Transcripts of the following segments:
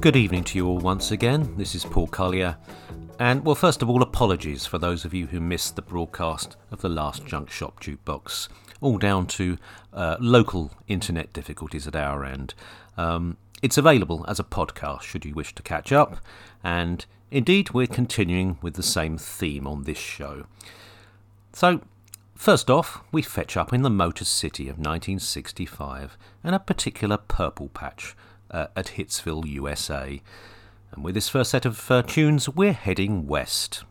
Good evening to you all once again. This is Paul Collier. And, well, first of all, apologies for those of you who missed the broadcast of the last Junk Shop Jukebox, all down to uh, local internet difficulties at our end. Um, it's available as a podcast should you wish to catch up, and indeed, we're continuing with the same theme on this show. So, first off, we fetch up in the Motor City of 1965 and a particular purple patch uh, at Hitsville, USA. And with this first set of uh, tunes, we're heading west.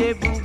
debout.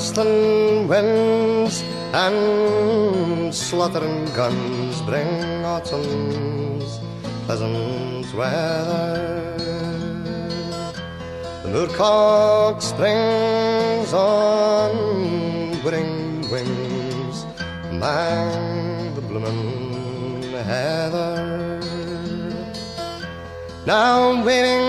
Western winds and slaughtering guns bring autumn's pleasant weather. The moorcock springs on whirring wings among the bloomin' heather. Now waving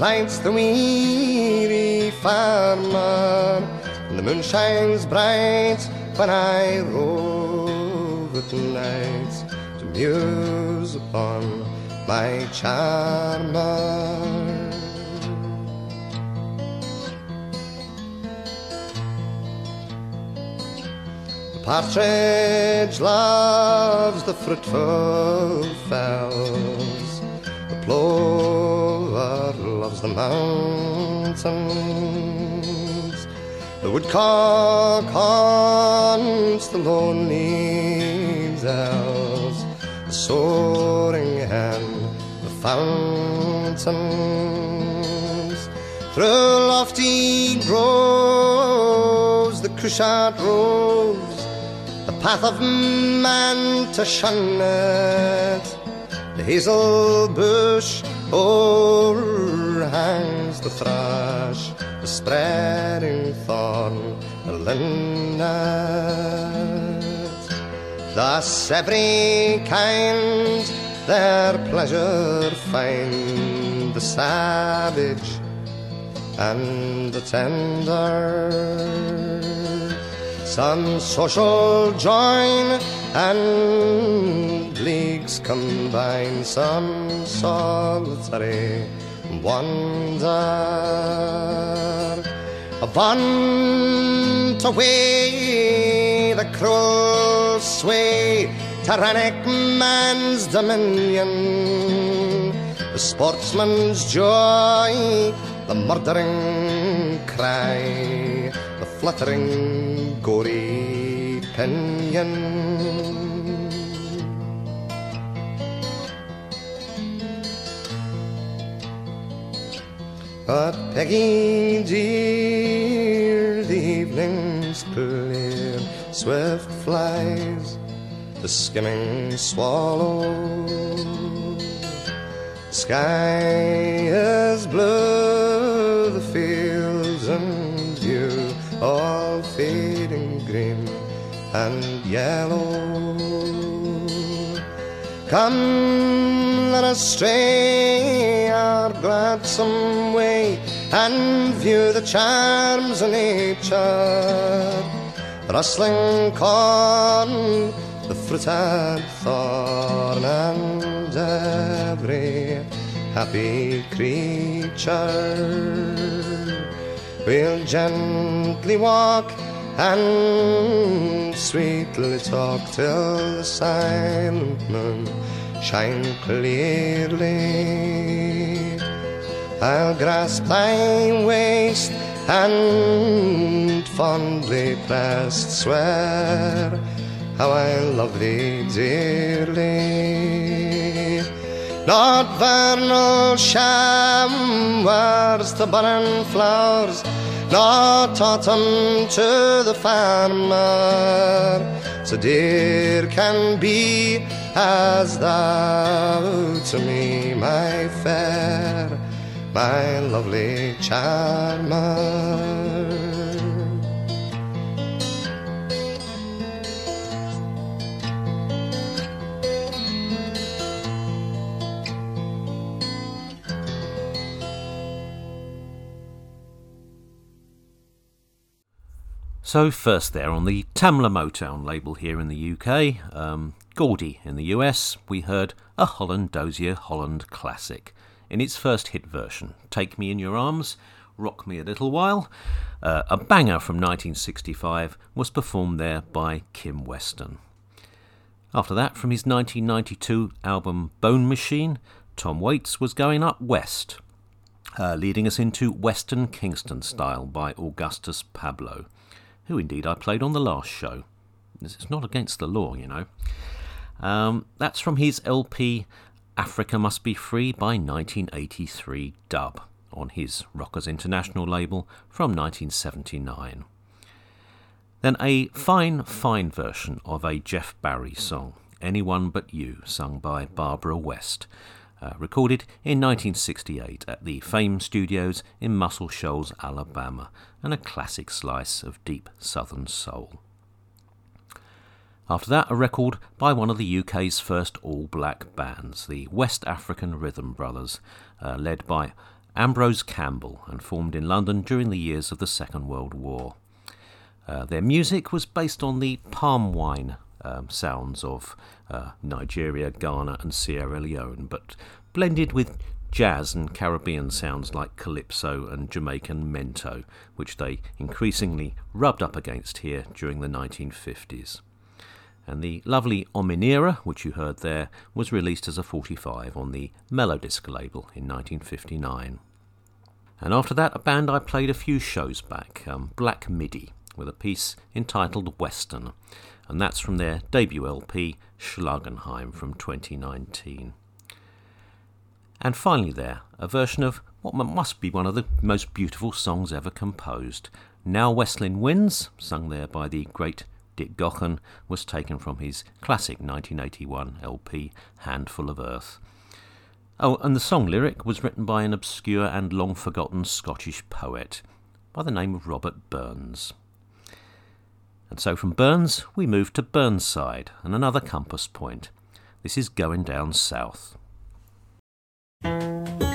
delights the weary farmer. And the moon shines bright when I rove at night to muse upon my charmer. The partridge loves the fruitful the mountains. The woodcock haunts the lonely dells. The soaring hen, the fountains. Through lofty groves, the cushat roves, the path of man to shun it. The hazel bush overhangs the thrush, the spreading thorn, the linnet. Thus every kind their pleasure find, the savage and the tender. Some social join and leagues combine, some solitary wander. Avant away the cruel sway, tyrannic man's dominion, the sportsman's joy, the murdering cry, the fluttering gory pinion. But Peggy dear, the evening's clear, swift flies the skimming swallow. The sky is blue, the fields and view all fading green and yellow. Come, let us stray our gladsome way and view the charms of nature. Rustling corn, the fruit and thorn, and every happy creature. We'll gently walk and sweetly talk till the silent moon shine clearly. I'll grasp thy waist and fondly pressed swear how I love thee dearly. Not vernal showers the barren flowers, not autumn to the farmer. So dear can be as thou to me, my fair, my lovely charmer. So, first there on the Tamla Motown label here in the UK, um, Gordy in the US, we heard a Holland Dozier Holland classic in its first hit version, Take Me in Your Arms, Rock Me a Little While. Uh, a banger from 1965 was performed there by Kim Weston. After that, from his 1992 album Bone Machine, Tom Waits was going up west, uh, leading us into Western Kingston style by Augustus Pablo, who indeed I played on the last show. It's not against the law, you know. Um, that's from his LP Africa Must Be Free by 1983 dub on his Rockers International label from 1979. Then a fine, fine version of a Jeff Barry song, Anyone But You, sung by Barbara West, uh, recorded in 1968 at the Fame Studios in Muscle Shoals, Alabama, and a classic slice of deep southern soul. After that, a record by one of the UK's first all black bands, the West African Rhythm Brothers, uh, led by Ambrose Campbell and formed in London during the years of the Second World War. Uh, their music was based on the palm wine um, sounds of uh, Nigeria, Ghana, and Sierra Leone, but blended with jazz and Caribbean sounds like calypso and Jamaican mento, which they increasingly rubbed up against here during the 1950s. And the lovely Ominira, which you heard there, was released as a 45 on the Melodisc label in 1959. And after that, a band I played a few shows back, um, Black Midi, with a piece entitled Western, and that's from their debut LP, Schlagenheim, from 2019. And finally, there, a version of what must be one of the most beautiful songs ever composed. Now Westlin Winds, sung there by the great Dick Gaughan was taken from his classic 1981 LP, Handful of Earth. Oh, and the song lyric was written by an obscure and long forgotten Scottish poet by the name of Robert Burns. And so from Burns, we move to Burnside and another compass point. This is going down south. Going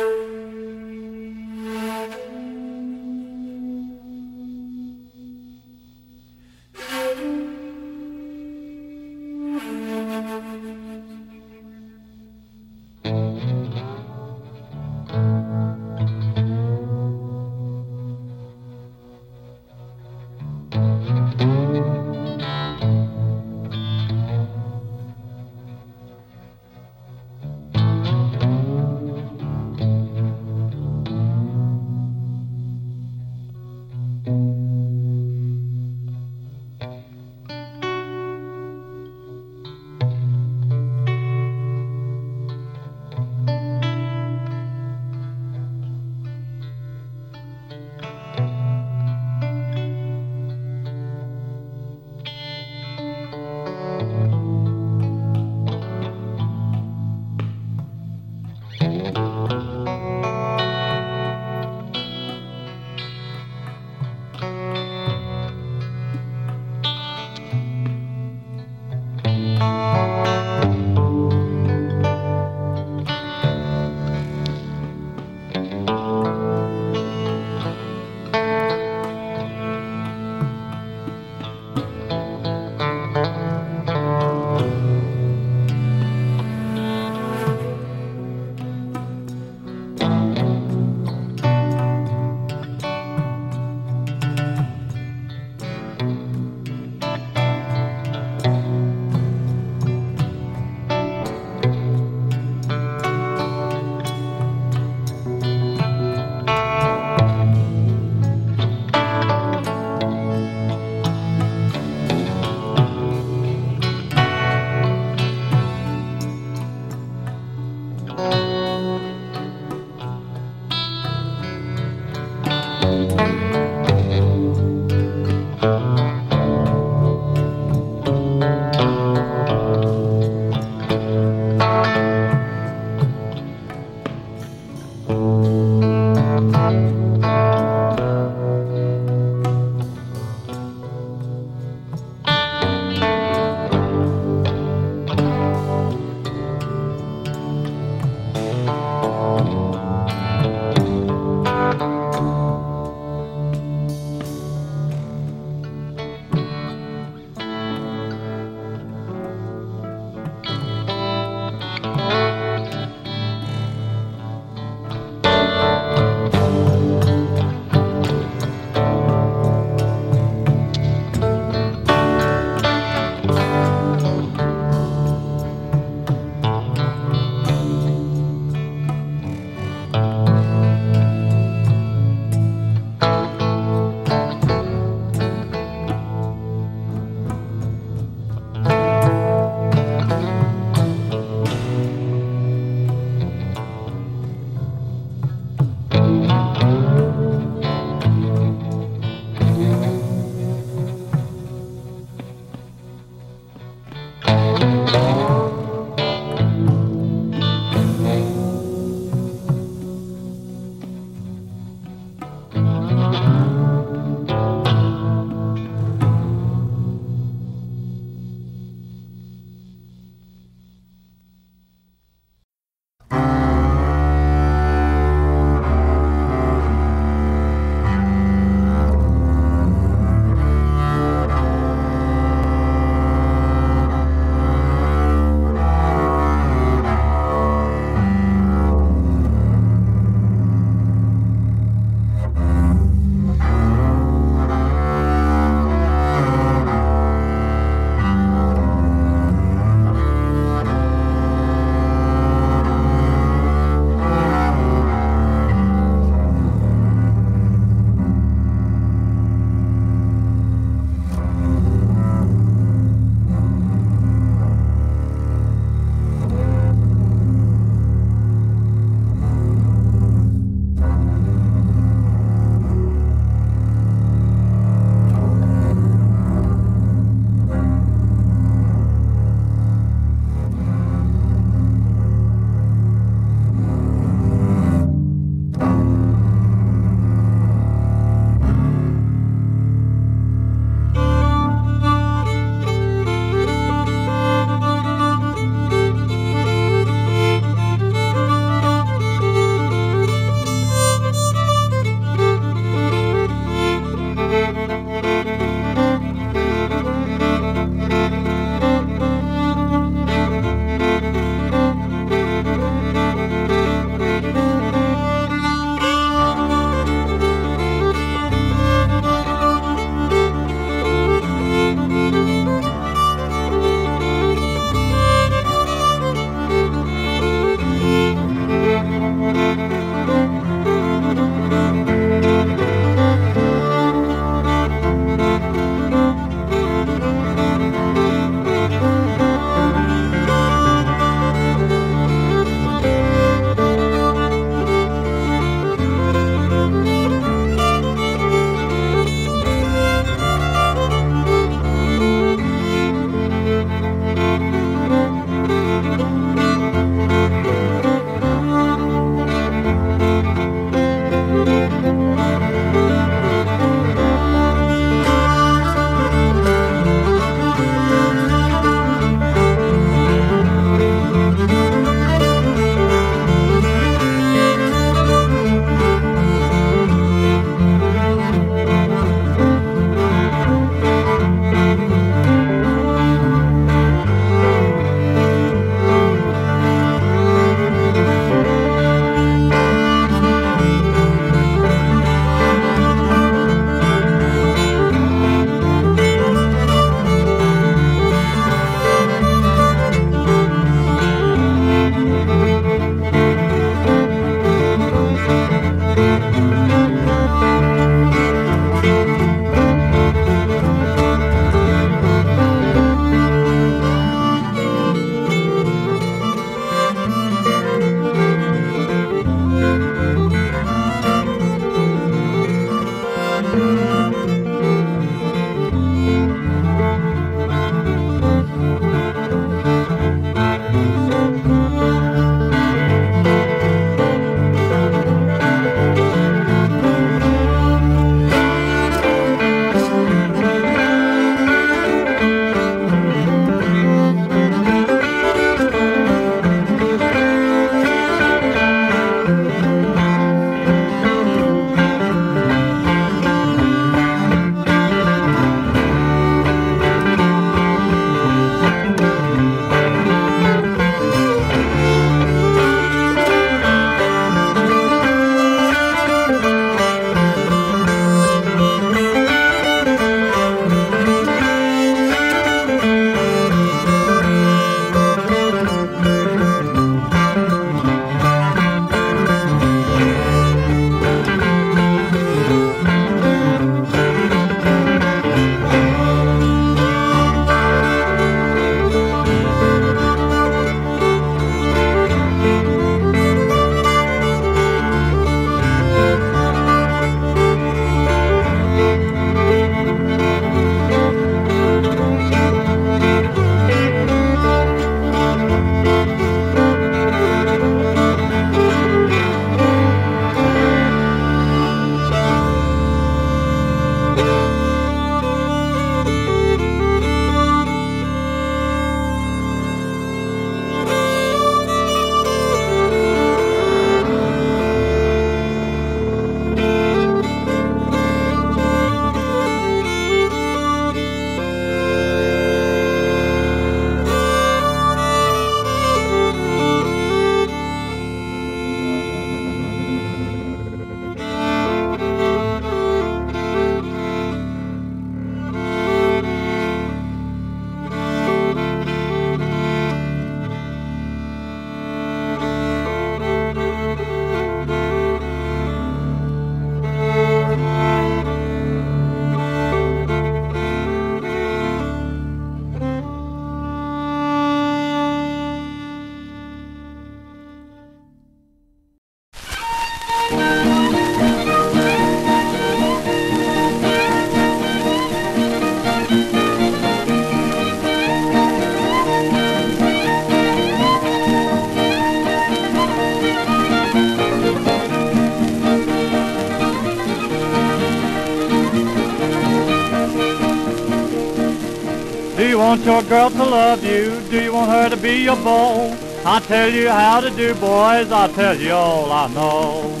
want your girl to love you? Do you want her to be your beau? I'll tell you how to do, boys. I'll tell you all I know.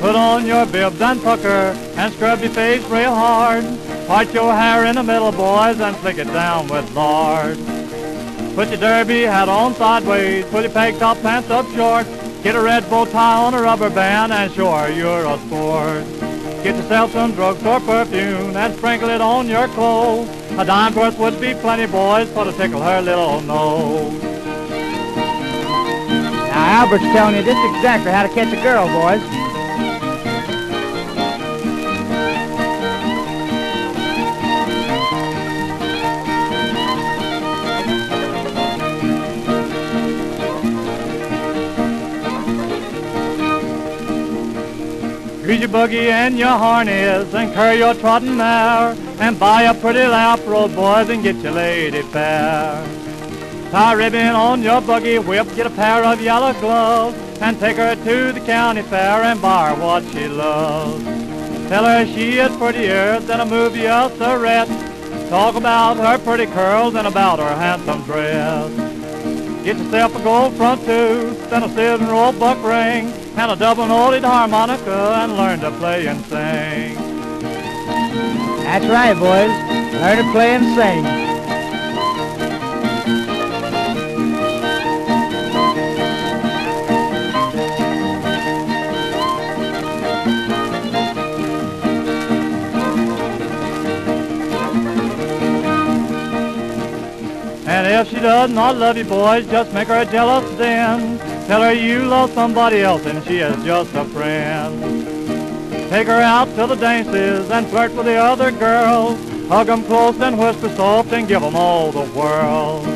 Put on your bibs and pucker and scrub your face real hard. Part your hair in the middle, boys, and flick it down with lard. Put your derby hat on sideways, put your peg top pants up short. Get a red bow tie on a rubber band and her you're a sport. Get yourself some drugstore perfume and sprinkle it on your clothes. A dime's worth would be plenty, boys, for to tickle her little nose. Now, Albert's telling you just exactly how to catch a girl, boys. Buggy and your harness and curry your trotting mare and buy a pretty lap road, boys, and get your lady fair. Tie ribbon on your buggy whip, get a pair of yellow gloves, and take her to the county fair and buy her what she loves. Tell her she is prettier than a movie usherette. Talk about her pretty curls and about her handsome dress. Get yourself a gold front tooth, and a silver roll buck ring, and a double-noted harmonica, and learn to play and sing. That's right, boys. Learn to play and sing. And if she does not love you, boys, just make her jealous then. Tell her you love somebody else and she is just a friend. Take her out to the dances and flirt with the other girls. Hug 'em close and whisper soft and give 'em all the world.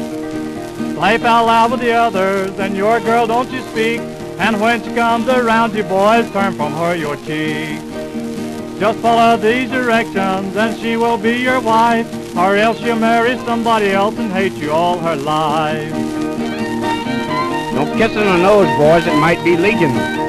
Laugh out loud with the others and your girl don't you speak. And when she comes around you, boys, turn from her your cheek. Just follow these directions and she will be your wife. Or else she'll marry somebody else and hate you all her life. Kissing on nose, boys. It might be legion.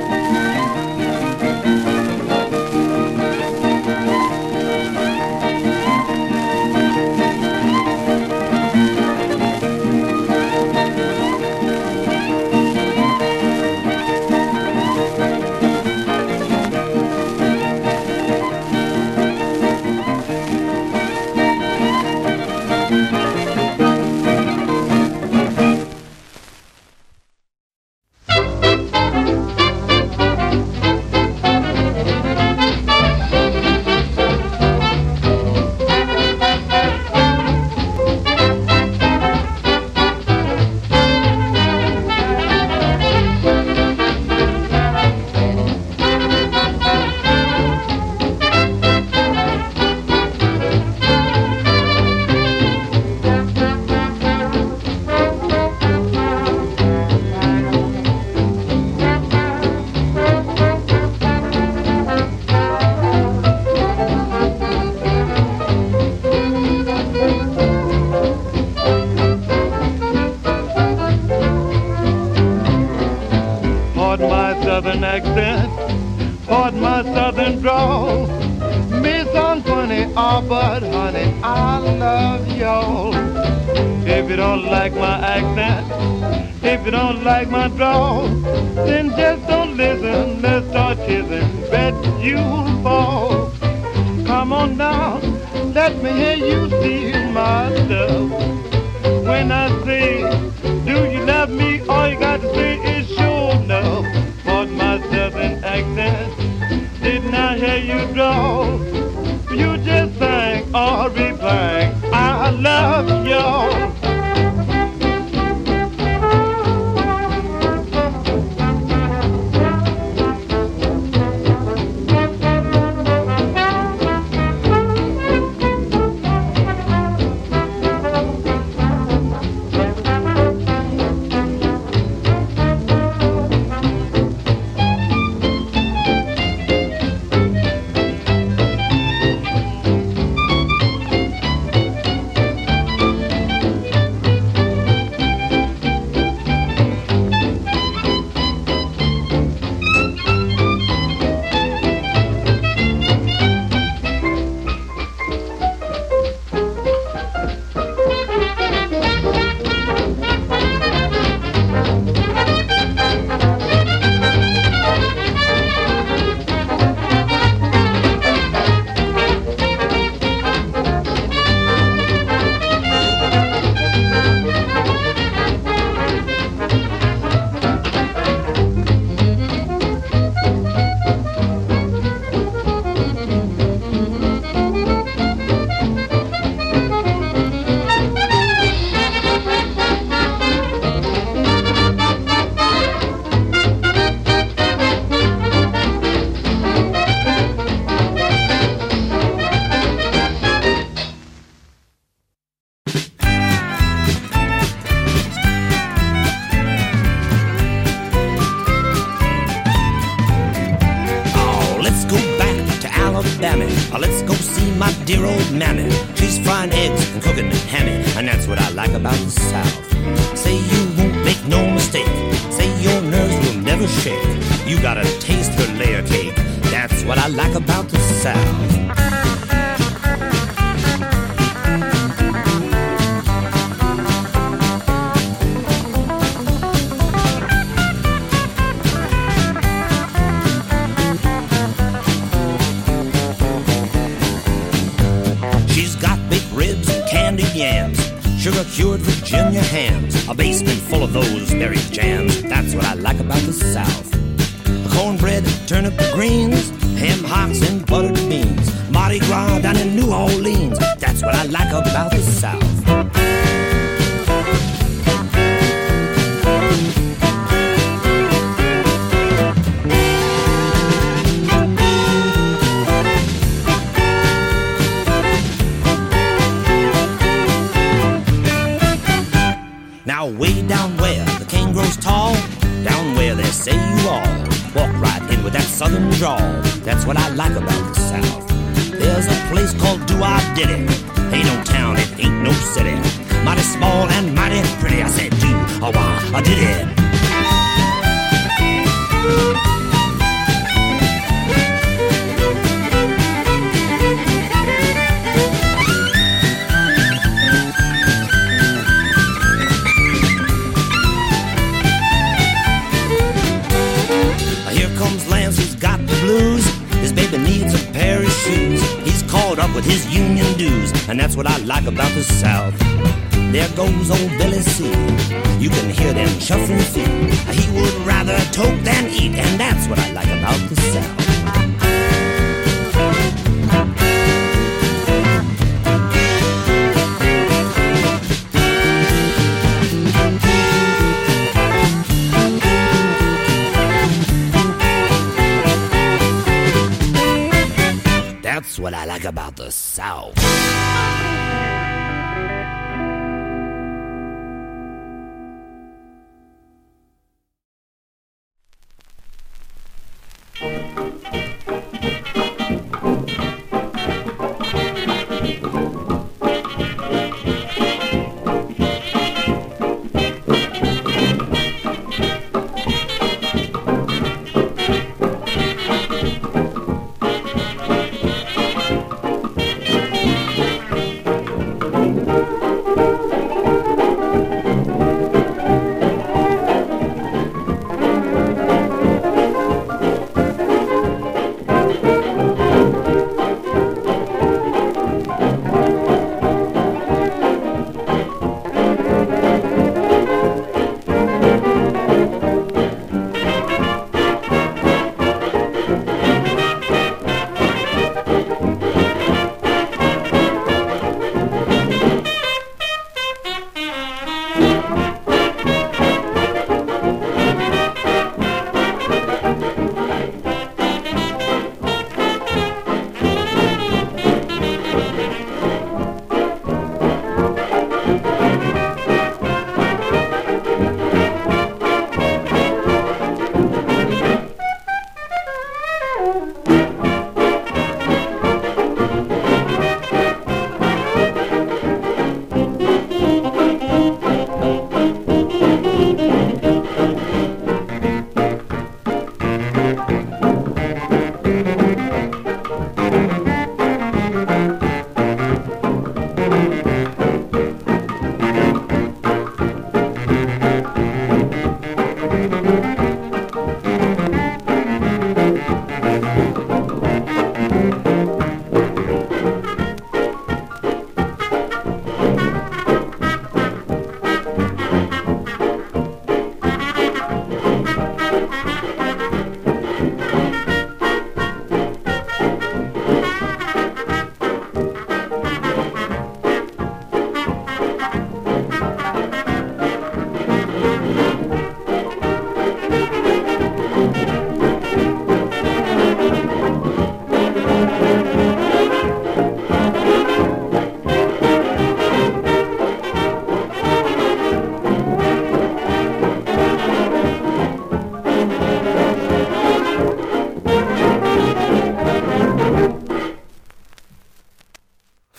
what I like about the South. She's got big ribs and candy yams, sugar cured Virginia hams, a basement full of those berry jams. That's what I like about the South. Cornbread, turnip greens, ham hocks and buttered beans. Mardi Gras down in New Orleans. That's what I like about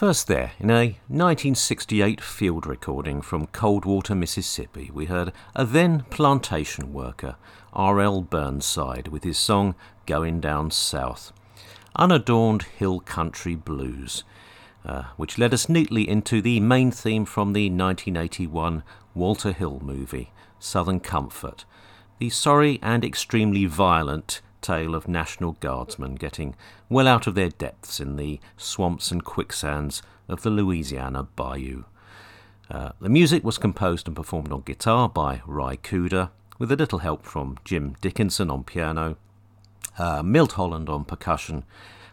First, there, in a 1968 field recording from Coldwater, Mississippi, we heard a then plantation worker, R.L. Burnside, with his song Going Down South, unadorned hill country blues, uh, which led us neatly into the main theme from the 1981 Walter Hill movie, Southern Comfort, the sorry and extremely violent tale of National Guardsmen getting well out of their depths in the swamps and quicksands of the Louisiana Bayou. Uh, the music was composed and performed on guitar by Ry Cooder, with a little help from Jim Dickinson on piano, uh, Milt Holland on percussion,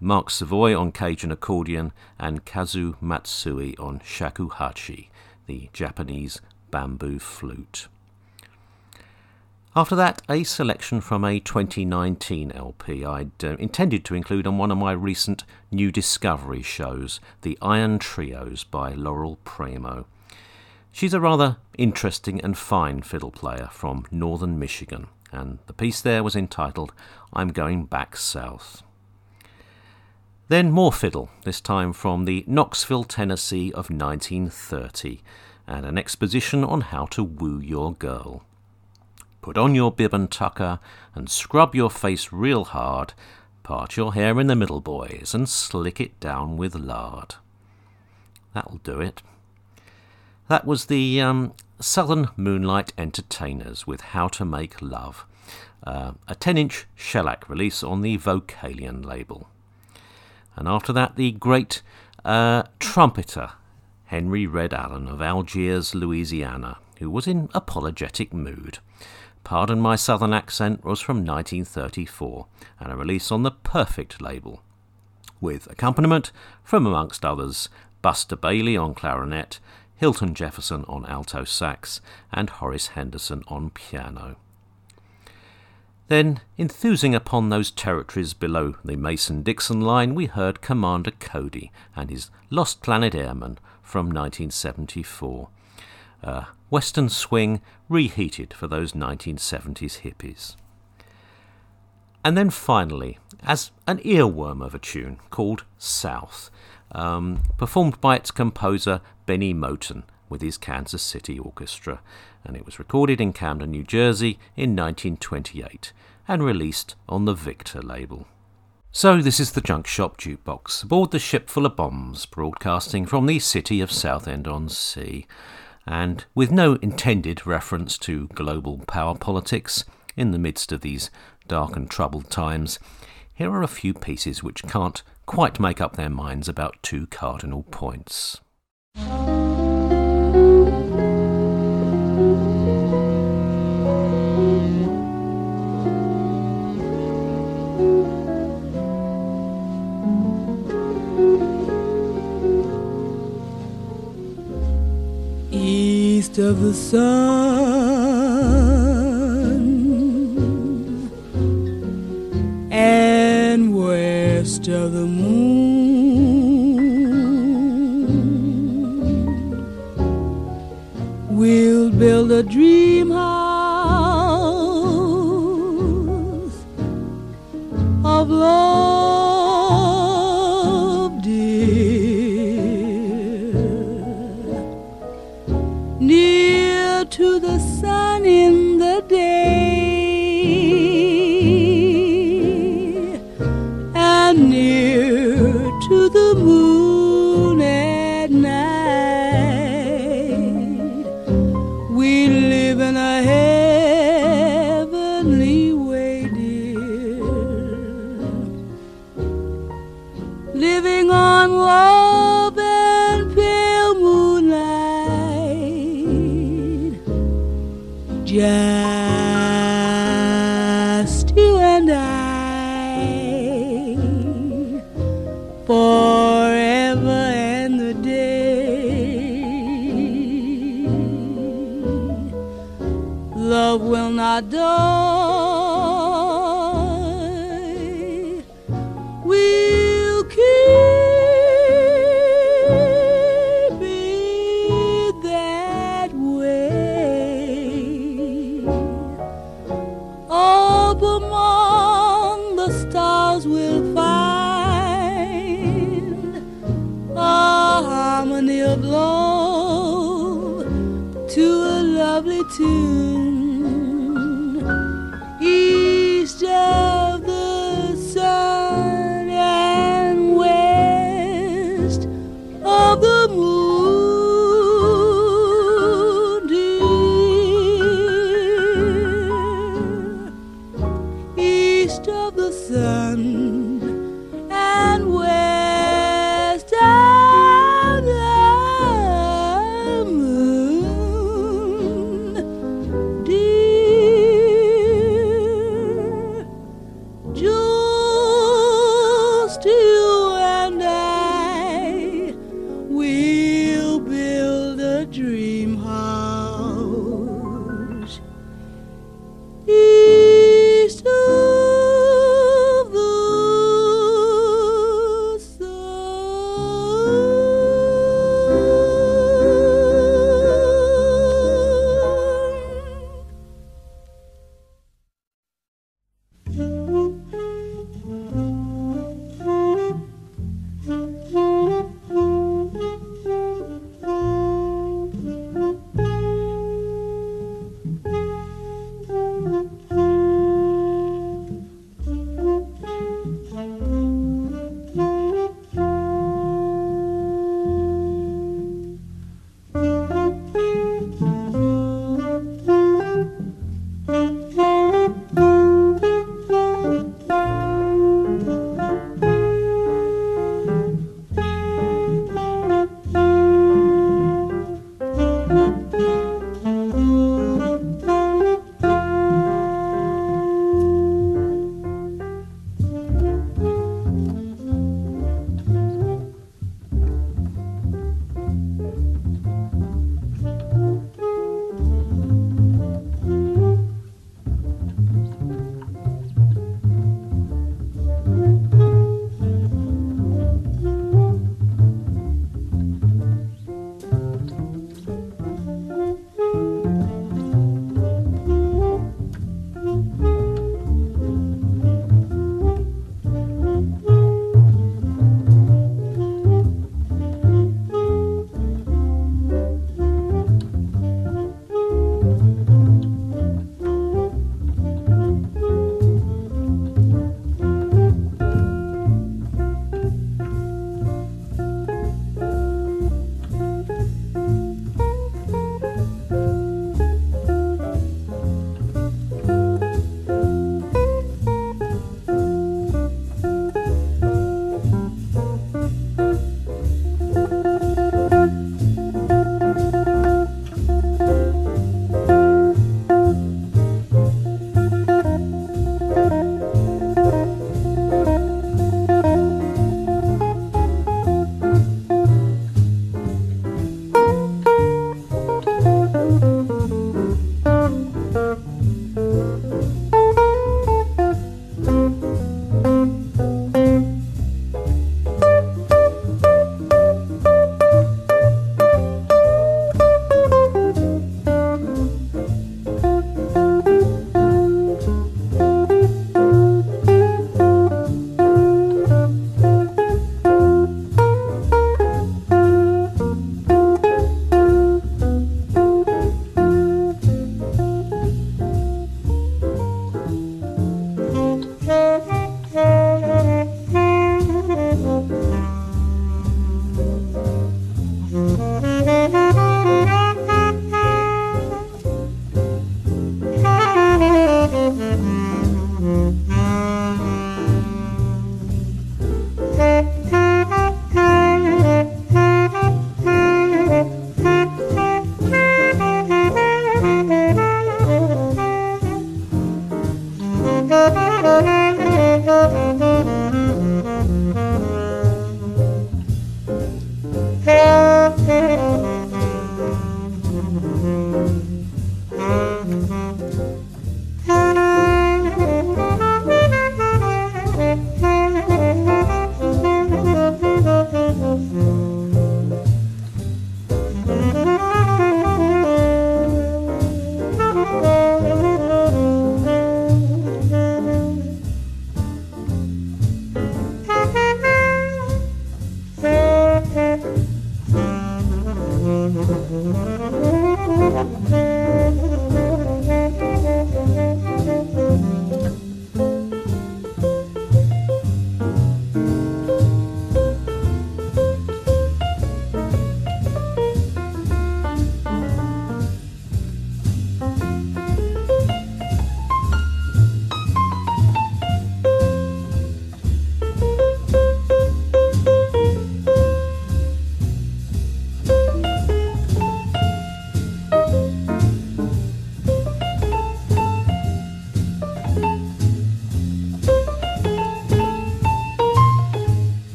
Marc Savoy on Cajun accordion, and Kazu Matsui on shakuhachi, the Japanese bamboo flute. After that, a selection from a 2019 LP I'd uh, intended to include on one of my recent new discovery shows, The Iron Trios by Laurel Premo. She's a rather interesting and fine fiddle player from northern Michigan, and the piece there was entitled I'm Going Back South. Then more fiddle, this time from the Knoxville, Tennessee of 1930, and an exposition on how to woo your girl. Put on your bib and tucker and scrub your face real hard. Part your hair in the middle, boys, and slick it down with lard. That'll do it. That was the um, Southern Moonlight Entertainers with How to Make Love, uh, a 10 inch shellac release on the Vocalion label. And after that, the great uh, trumpeter Henry Red Allen of Algiers, Louisiana, who was in apologetic mood. Pardon My Southern Accent was from 1934 and a release on the Perfect label, with accompaniment from, amongst others, Buster Bailey on clarinet, Hilton Jefferson on alto sax, and Horace Henderson on piano. Then, enthusing upon those territories below the Mason Dixon line, we heard Commander Cody and his Lost Planet Airmen from 1974 uh, Western swing reheated for those 1970s hippies. And then finally, as an earworm of a tune called South, um, performed by its composer Bennie Moten with his Kansas City Orchestra, and it was recorded in Camden, New Jersey in 1928 and released on the Victor label. So, this is the Junk Shop Jukebox, aboard the ship full of bombs, broadcasting from the city of Southend on Sea and with no intended reference to global power politics in the midst of these dark and troubled times, here are a few pieces which can't quite make up their minds about two cardinal points. The sun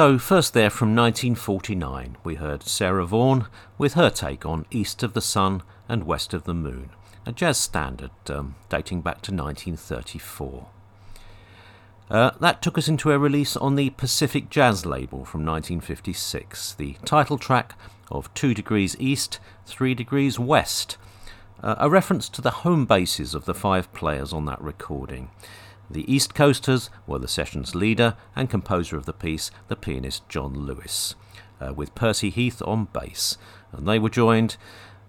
So, first there from 1949, we heard Sarah Vaughan with her take on East of the Sun and West of the Moon, a jazz standard um, dating back to 1934. Uh, that took us into a release on the Pacific Jazz label from 1956, the title track of Two Degrees East, Three Degrees West, uh, a reference to the home bases of the five players on that recording. The East Coasters were the session's leader and composer of the piece, the pianist John Lewis, uh, with Percy Heath on bass, and they were joined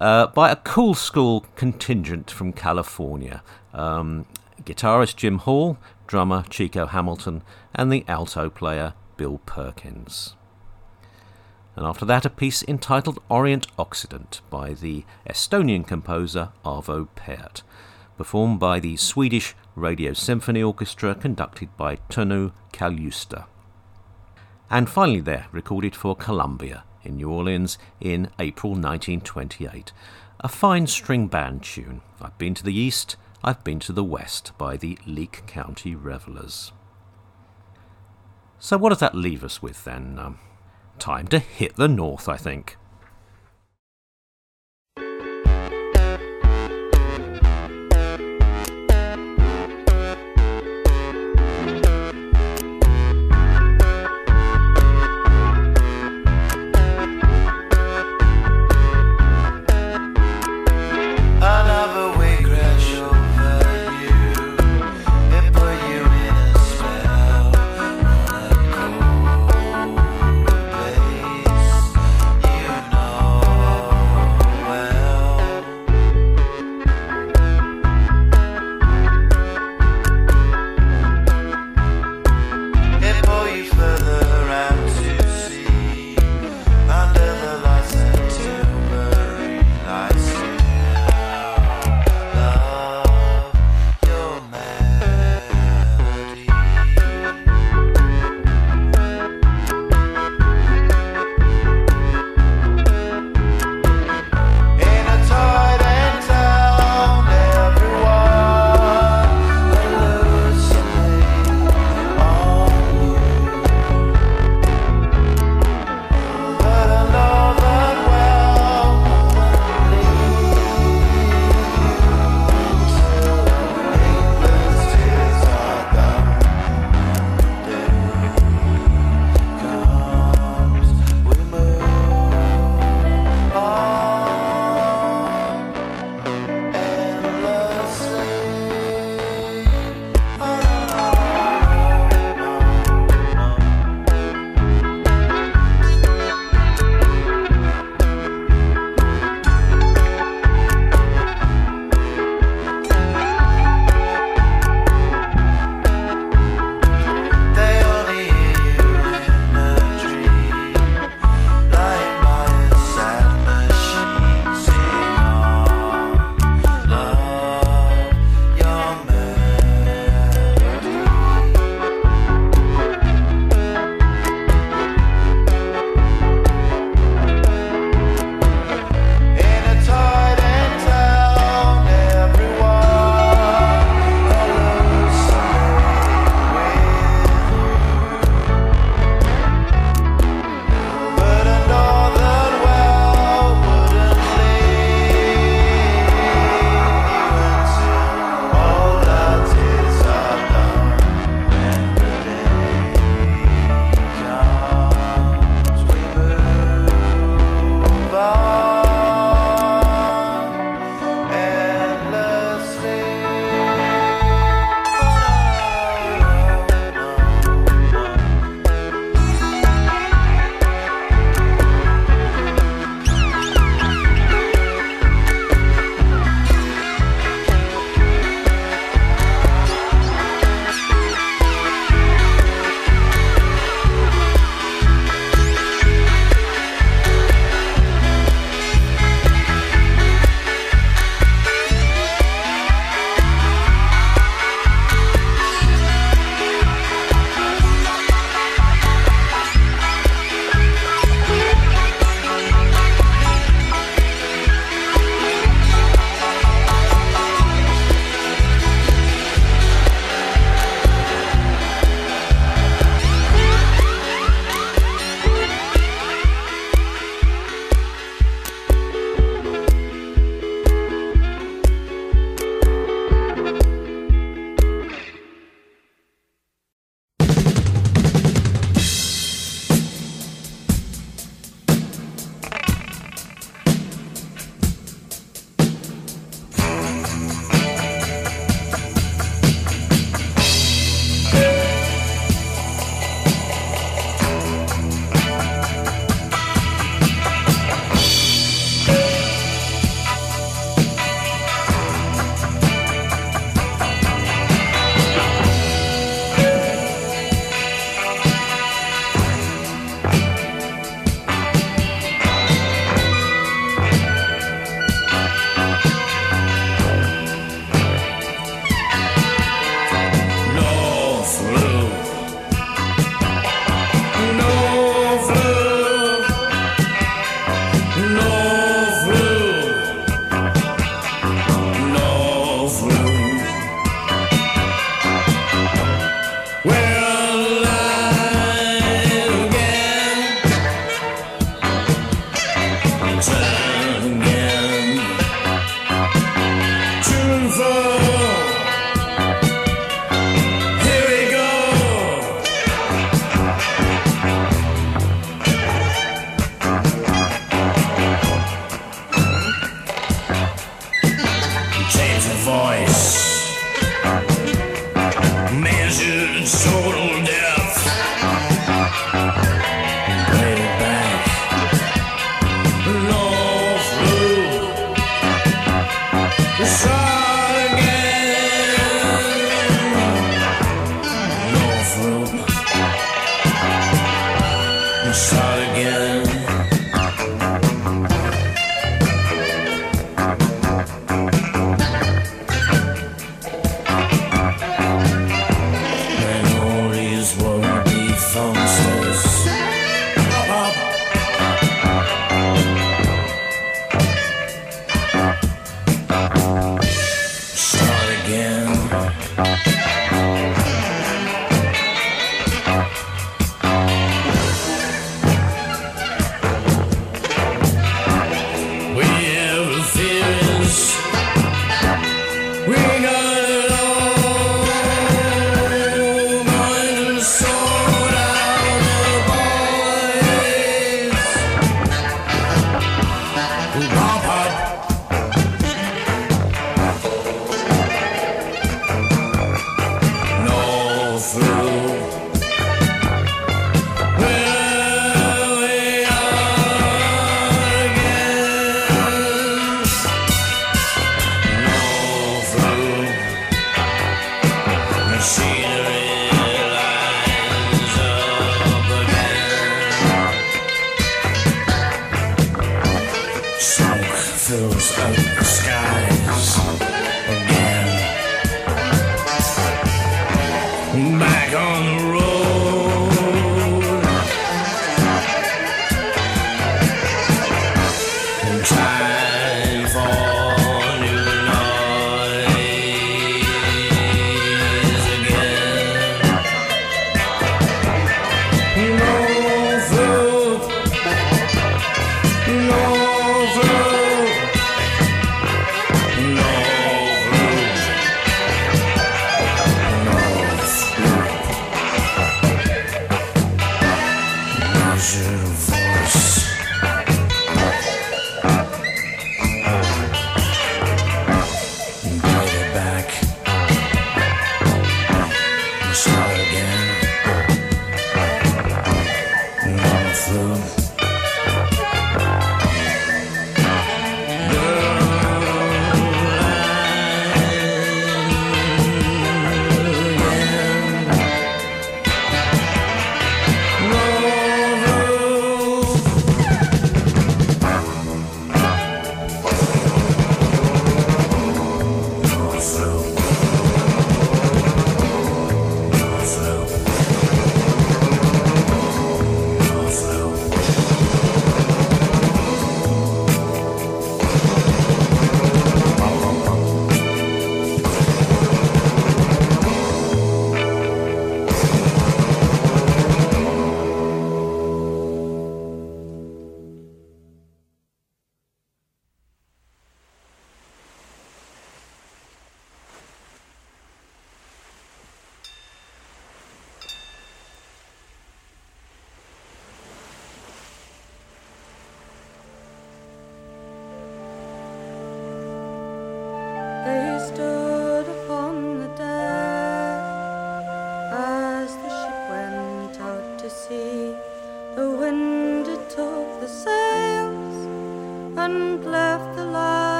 uh, by a cool school contingent from California. Um, guitarist Jim Hall, drummer Chico Hamilton, and the alto player Bill Perkins. And after that, a piece entitled Orient Occident by the Estonian composer Arvo Pärt, performed by the Swedish Radio Symphony Orchestra, conducted by Tonu Kaljuste. And finally, there, recorded for Columbia in New Orleans in April 1928, a fine string band tune. I've been to the East, I've Been to the West by the Leake County Revelers. So, what does that leave us with then? Um, time to hit the North, I think.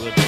Kids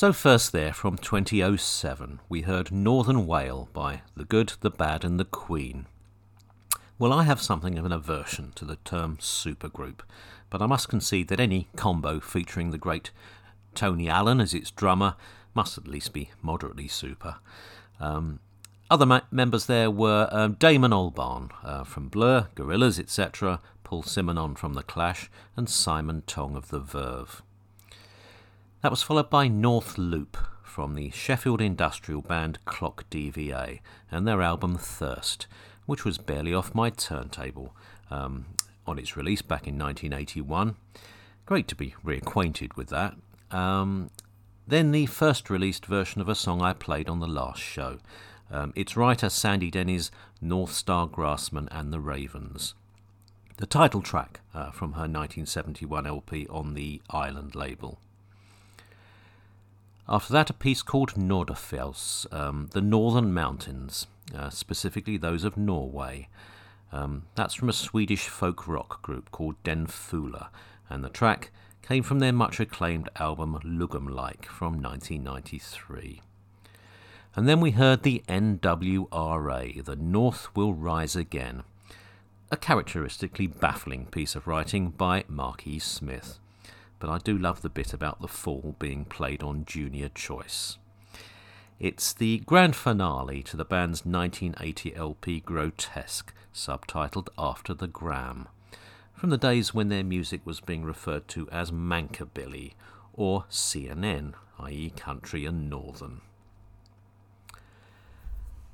So, first there from 2007, we heard Northern Whale by The Good, the Bad, and the Queen. Well, I have something of an aversion to the term supergroup, but I must concede that any combo featuring the great Tony Allen as its drummer must at least be moderately super. Um, other ma- members there were um, Damon Albarn uh, from Blur, Gorillaz, etc., Paul Simonon from The Clash, and Simon Tong of The Verve. That was followed by North Loop from the Sheffield industrial band Clock DVA and their album Thirst, which was barely off my turntable um, on its release back in 1981. Great to be reacquainted with that. Um, then the first released version of a song I played on the last show. Um, its writer Sandy Denny's North Star Grassman and the Ravens. The title track uh, from her 1971 LP on the Island label. After that, a piece called Nordafjels, um, the Northern Mountains, uh, specifically those of Norway. Um, that's from a Swedish folk rock group called Den Fula, and the track came from their much acclaimed album Lugum Like from 1993. And then we heard the NWRA, The North Will Rise Again, a characteristically baffling piece of writing by E. Smith but I do love the bit about the fall being played on Junior Choice. It's the grand finale to the band's 1980 LP Grotesque, subtitled After the Gramme, from the days when their music was being referred to as Mancabilly or CNN, i.e., country and northern.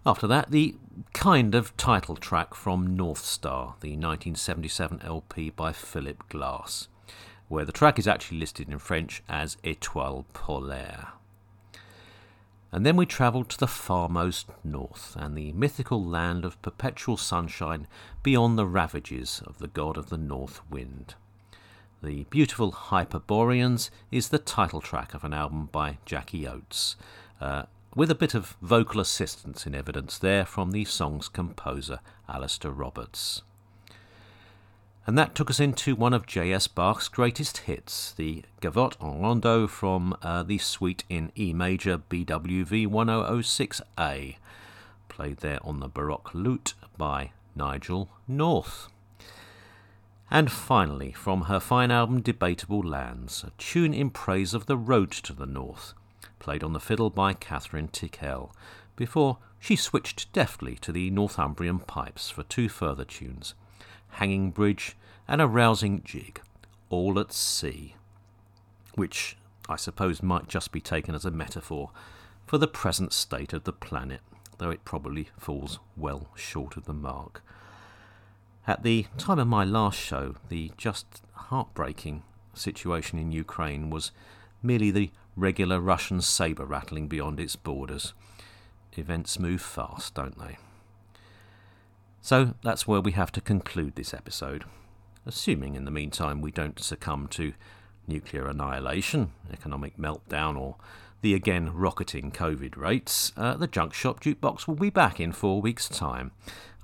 After that, the kind of title track from North Star, the 1977 LP by Philip Glass where the track is actually listed in French as Étoile Polaire. And then we travelled to the farmost north and the mythical land of perpetual sunshine beyond the ravages of the god of the north wind. The beautiful Hyperboreans is the title track of an album by Jackie Oates, uh, with a bit of vocal assistance in evidence there from the song's composer, Alasdair Roberts. And that took us into one of J.S. Bach's greatest hits, the Gavotte en Rondo from uh, the suite in E major BWV 1006A, played there on the Baroque lute by Nigel North. And finally, from her fine album Debatable Lands, a tune in praise of the road to the north, played on the fiddle by Kathryn Tickell, before she switched deftly to the Northumbrian pipes for two further tunes hanging bridge, and a rousing jig, all at sea, which I suppose might just be taken as a metaphor for the present state of the planet, though it probably falls well short of the mark. At the time of my last show, the just heartbreaking situation in Ukraine was merely the regular Russian sabre rattling beyond its borders. Events move fast, don't they? So that's where we have to conclude this episode, assuming in the meantime we don't succumb to nuclear annihilation, economic meltdown, or the again rocketing COVID rates. Uh, the Junk Shop Jukebox will be back in four weeks' time.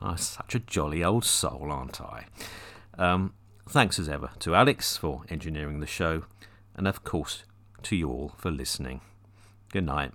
I'm such a jolly old soul, aren't I? Um, thanks as ever to Alex for engineering the show, and of course to you all for listening. Good night.